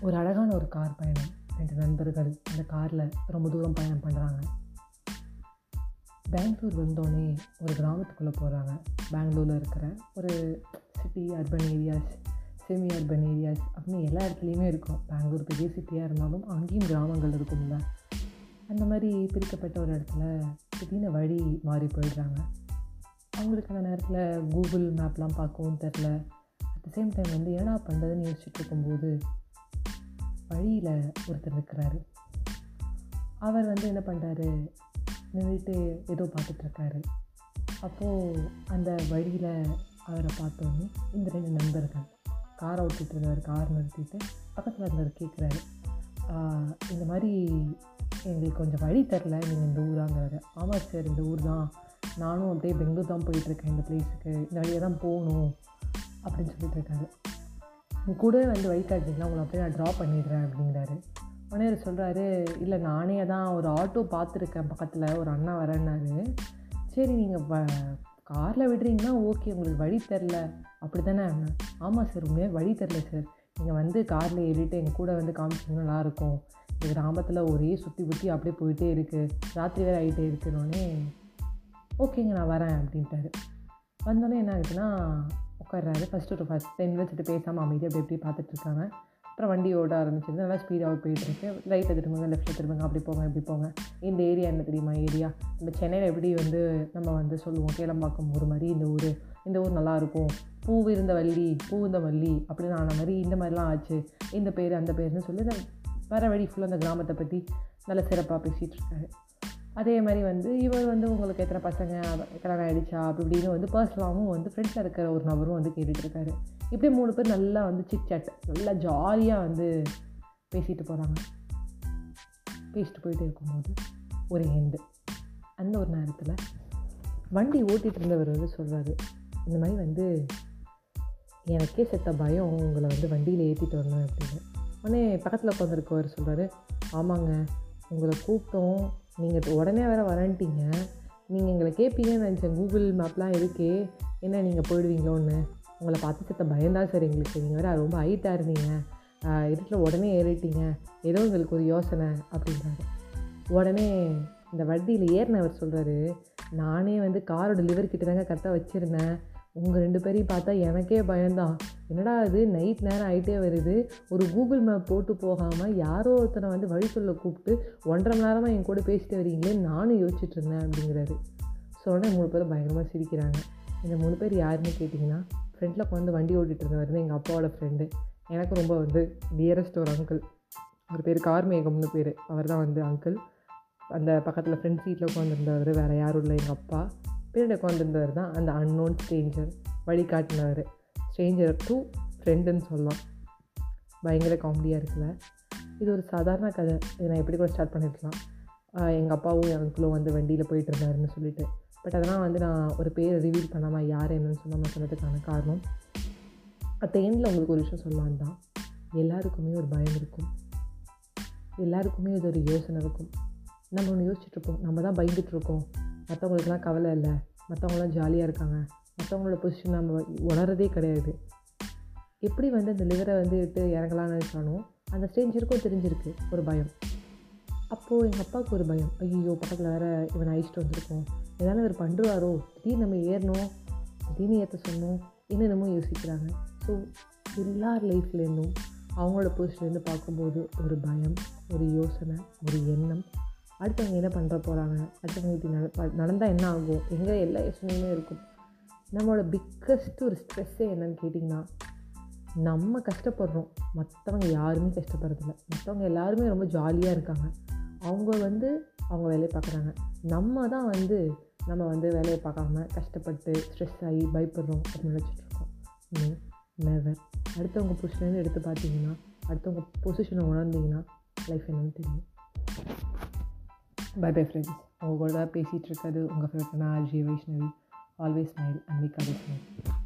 ஒரு அழகான ஒரு கார் பயணம். ரெண்டு நண்பர்கள் அந்த காரில் ரொம்ப தூரம் பயணம் பண்ணுறாங்க பெங்களூர் வந்தோடனே ஒரு கிராமத்துக்குள்ளே போகிறாங்க பெங்களூரில் இருக்கிற ஒரு city urban areas semi urban areas அப்படின்னு எல்லா இடத்துலையுமே இருக்கும். பெங்களூர் பெரிய சிட்டியாக இருந்தாலும் அங்கேயும் கிராமங்கள் இருக்கும்ல. அந்த மாதிரி பிரிக்கப்பட்ட ஒரு இடத்துல திடீர்னு வழி மாறி போயிடுறாங்க. அவங்களுக்கு அந்த நேரத்தில் கூகுள் மேப்லாம் பார்க்கவும் தெரில அட் த சேம் டைம் வந்து என்னடா பண்ணுறதுன்னு யோசிச்சுட்டு இருக்கும்போது வழியில் ஒருத்தர் இருக்கிறாரு. அவர் வந்து என்ன பண்ணுறாரு நின்றுட்டு ஏதோ பார்த்துட்ருக்காரு. அப்போது அந்த வழியில் அவரை பார்த்தோன்னே இந்த ரெண்டு நண்பர்கள். காரை ஓட்டிகிட்டு இருந்தவர் கார் நிறுத்திட்டு பக்கத்தில் இருந்தவர் கேட்குறாரு இந்த மாதிரி எங்களுக்கு கொஞ்சம் வழி தெரில நீங்கள் இந்த ஊராங்கிறாரு ஆமாம் சார் இந்த ஊர் தான். நானும் அப்படியே பெங்களூர் தான் போயிட்டுருக்கேன் இந்த பிளேஸுக்கு இந்த வழியாக தான் போகணும். அப்படின்னு சொல்லிட்டு இருக்காரு. உங்க கூடவே வந்து வழி உங்களை அப்படியே நான் ட்ரா பண்ணிடுறேன் அப்படிங்கிறாரு. உடனே அவர் சொல்கிறாரு இல்லை நானே தான் ஒரு ஆட்டோ பார்த்துருக்கேன் பக்கத்தில் ஒரு அண்ணா வரேன்னாரு. சரி நீங்கள் வ காரில் விடுறீங்கன்னா ஓகே உங்களுக்கு வழி தெரில அப்படி தானே அண்ணா ஆமாம் சார் உண்மையாக வழி தெரில சார் நீங்கள் வந்து காரில் ஏறிட்டு எங்கள் கூட வந்து காமிச்சிங்கன்னா நல்லாயிருக்கும். இந்த கிராமத்தில் ஒரே சுற்றி சுற்றி அப்படியே போயிட்டே இருக்குது ராத்திரி வேறு ஆகிட்டே இருக்குன்னொடனே ஓகேங்க நான் வரேன் அப்படின்ட்டாரு. வந்தோடனே என்ன ஆகுதுன்னா உட்காடுறாரு ஃபஸ்ட்டு ஒரு ஃபஸ்ட் டென் மினிட்ஸ் பேசாமல் அமைதி அப்படி எப்படி பார்த்துட்ருக்காங்க அப்புறம் வண்டி ஓட ஆரம்பிச்சிருந்து நல்லா ஸ்பீடாக போயிட்டுருக்கு ரைட்டை திரும்புங்க லெஃப்ட்டில் திரும்புங்க அப்படி போங்க இப்படி போங்க. இந்த ஏரியா என்ன தெரியுமா? ஏரியா நம்ம சென்னையில் எப்படி வந்து நம்ம வந்து சொல்லுவோம்? கேளம்பாக்கம் ஒரு மாதிரி இந்த ஊர். இந்த ஊர் நல்லாயிருக்கும் பூ இருந்த வள்ளி பூ இந்த வள்ளி அப்படின்னு ஆன மாதிரி இந்த மாதிரிலாம் ஆச்சு. இந்த பேர் அந்த பேர்னு சொல்லி வர வழி ஃபுல்லாக அந்த கிராமத்தை பற்றி நல்ல சிறப்பாக பேசிகிட்டு இருக்காரு. அதே மாதிரி வந்து இவர் வந்து உங்களுக்கு எத்தனை பசங்க கல்யாணம் ஆகிடுச்சா அப்படி இப்படின்னு வந்து பர்சனலாகவும் வந்து ஃப்ரெண்ட்ஸில் இருக்கிற ஒரு நபரும் வந்து கேட்டுட்ருக்காரு இப்படி மூணு பேர் நல்லா வந்து சிக் சாட் நல்லா ஜாலியாக வந்து பேசிட்டு போகிறாங்க பேசிட்டு போயிட்டு இருக்கும்போது ஒரு எண்டு அந்த ஒரு நேரத்தில் வண்டி ஓட்டிகிட்டு இருந்தவர் வந்து சொல்கிறாரு இந்த மாதிரி வந்து எனக்கே செத்த பயம் உங்களை வந்து வண்டியில் ஏற்றிட்டு வரணும் அப்படின்னு. உடனே பக்கத்தில் உட்காந்துருக்கவர் சொல்கிறாரு ஆமாங்க உங்களை கூப்பிட்டோம் நீங்கள் உடனே வேறு வரன்ட்டீங்க. நீங்கள் எங்களை கேட்பீங்கன்னு நினச்சேன். கூகுள் மேப்லாம் இருக்கே. என்ன நீங்கள் போயிடுவீங்களோன்னு உங்களை பார்த்து சித்த பயந்தான் சார் எங்களுக்கு. நீங்கள் வேறு ரொம்ப ஹைட்டாக இருந்தீங்க. இருட்டில் உடனே ஏறிட்டீங்க. ஏதோ எங்களுக்கு ஒரு யோசனை அப்படின்றாரு. உடனே இந்த வண்டியில் ஏறினவர் சொல்கிறாரு நானே வந்து காரோட லிவர் கிட்ட தாங்க கரெக்டாக வச்சுருந்தேன். உங்கள் ரெண்டு பேரையும் பார்த்தா எனக்கே பயம்தான். என்னடா அது நைட் நேரம் ஆகிட்டே வருது. ஒரு கூகுள் மேப் போட்டு போகாமல் யாரோ ஒருத்தனை வந்து வழி சொல்ல கூப்பிட்டு ஒன்றரை மணி நேரமாக என் கூட பேசிட்டு வரீங்களே நானும் யோசிச்சுட்டு இருந்தேன் அப்படிங்கிறாரு. ஸோ உடனே மூணு பேரும் பயங்கரமாக சிரிக்கிறாங்க. இந்த மூணு பேர் யாருன்னு கேட்டிங்கன்னா ஃப்ரெண்டில் உட்காந்து வண்டி ஓட்டிகிட்டு இருந்தவர் வந்து எங்கள் அப்பாவோட ஃப்ரெண்டு எனக்கு ரொம்ப வந்து டியரஸ்ட் ஒரு அங்கிள் அவர் பேர் கார்மேகம்னு பேர். அவர் தான் வந்து அங்கிள் அந்த பக்கத்தில் ஃப்ரெண்ட் சீட்டில் உட்காந்துருந்தவர் வேறு யாரும் இல்லை எங்கள் அப்பா. பின்னாடி உட்காந்துருந்தவர் தான் அந்த அன்னோன் ஸ்ட்ரேஞ்சர் வழிகாட்டினவர். ஸ்ட்ரேஞ்சர் டு ஃப்ரெண்டுன்னு சொல்லலாம் பயங்கர காமெடியாக இருக்குல்ல. இது ஒரு சாதாரண கதை. இதை நான் எப்படி கூட ஸ்டார்ட் பண்ணிருக்கலாம். எங்கள் அப்பாவும் என் அங்கிளும் வந்து வண்டியில் போயிட்டு இருந்தாருன்னு சொல்லிட்டு. பட் அதெல்லாம் வந்து நான் ஒரு பேரை ரிவீல் பண்ணாமல் யார் என்னன்னு சொல்லாமல் சொன்னதுக்கான காரணம். அட் எண்டில் உங்களுக்கு ஒரு விஷயம் சொல்லலான் தான். எல்லாருக்குமே ஒரு பயம் இருக்கும். எல்லாருக்குமே இது ஒரு யோசனை இருக்கும். நம்ம ஒன்று யோசிச்சுட்ருப்போம் நம்ம தான் பயந்துட்டுருக்கோம் மற்றவங்களுக்குலாம் கவலை இல்லை. மற்றவங்களாம் ஜாலியாக இருக்காங்க. மற்றவங்களோட பொசிஷன் நம்ம உணரதே கிடையாது. எப்படி வந்து அந்த லிவரை வந்து விட்டு இறங்கலான்னு நினச்சானோ அந்த ஸ்டேஞ்சருக்கும் தெரிஞ்சிருக்கு ஒரு பயம். அப்போது எங்கள் அப்பாவுக்கு ஒரு பயம். ஐயோ பக்கத்தில் வேறு இவனை அழிச்சிட்டு வந்திருக்கோம். ஏதாவது இவர் பண்ணுறாரோ திடீர்னு நம்ம ஏறணும். திடீர்னு ஏற்ற சொன்னோம் என்னென்னமோ யோசிக்கிறாங்க. ஸோ எல்லார் லைஃப்லேருந்தும் அவங்களோட பொசிஷன்லேருந்து பார்க்கும்போது ஒரு பயம் ஒரு யோசனை ஒரு எண்ணம் அடுத்தவங்க என்ன பண்ணுற போகிறாங்க அடுத்தவங்க இப்படி நட நடந்தால் என்ன ஆகும்? எங்கே எல்லா யோசனையுமே இருக்கும். நம்மளோட பிக்கஸ்ட் ஒரு ஸ்ட்ரெஸ்ஸே என்னன்னு கேட்டிங்கன்னா நம்ம கஷ்டப்படுறோம். மற்றவங்க யாருமே கஷ்டப்படுறதில்ல. மற்றவங்க எல்லாருமே ரொம்ப ஜாலியாக இருக்காங்க. அவங்க வந்து அவங்க வேலையை பார்க்குறாங்க. நம்ம தான் வந்து நம்ம வந்து வேலையை பார்க்காம கஷ்டப்பட்டு ஸ்ட்ரெஸ் ஆகி பயப்படுறோம் அப்படின்னு நினச்சிட்ருக்கோம் நெவர் அடுத்தவங்க பொசிஷன்லேருந்து எடுத்து பார்த்தீங்கன்னா அடுத்தவங்க பொசிஷனை உணர்ந்தீங்கன்னா லைஃப் என்னன்னு தெரியும். பை பை ஃப்ரெண்ட்ஸ் உங்கள் கூட பேசிகிட்டு இருக்கிறது உங்கள் ஃபேவரட்டான RJ Vaishnavi. Always smile and Vaishnavi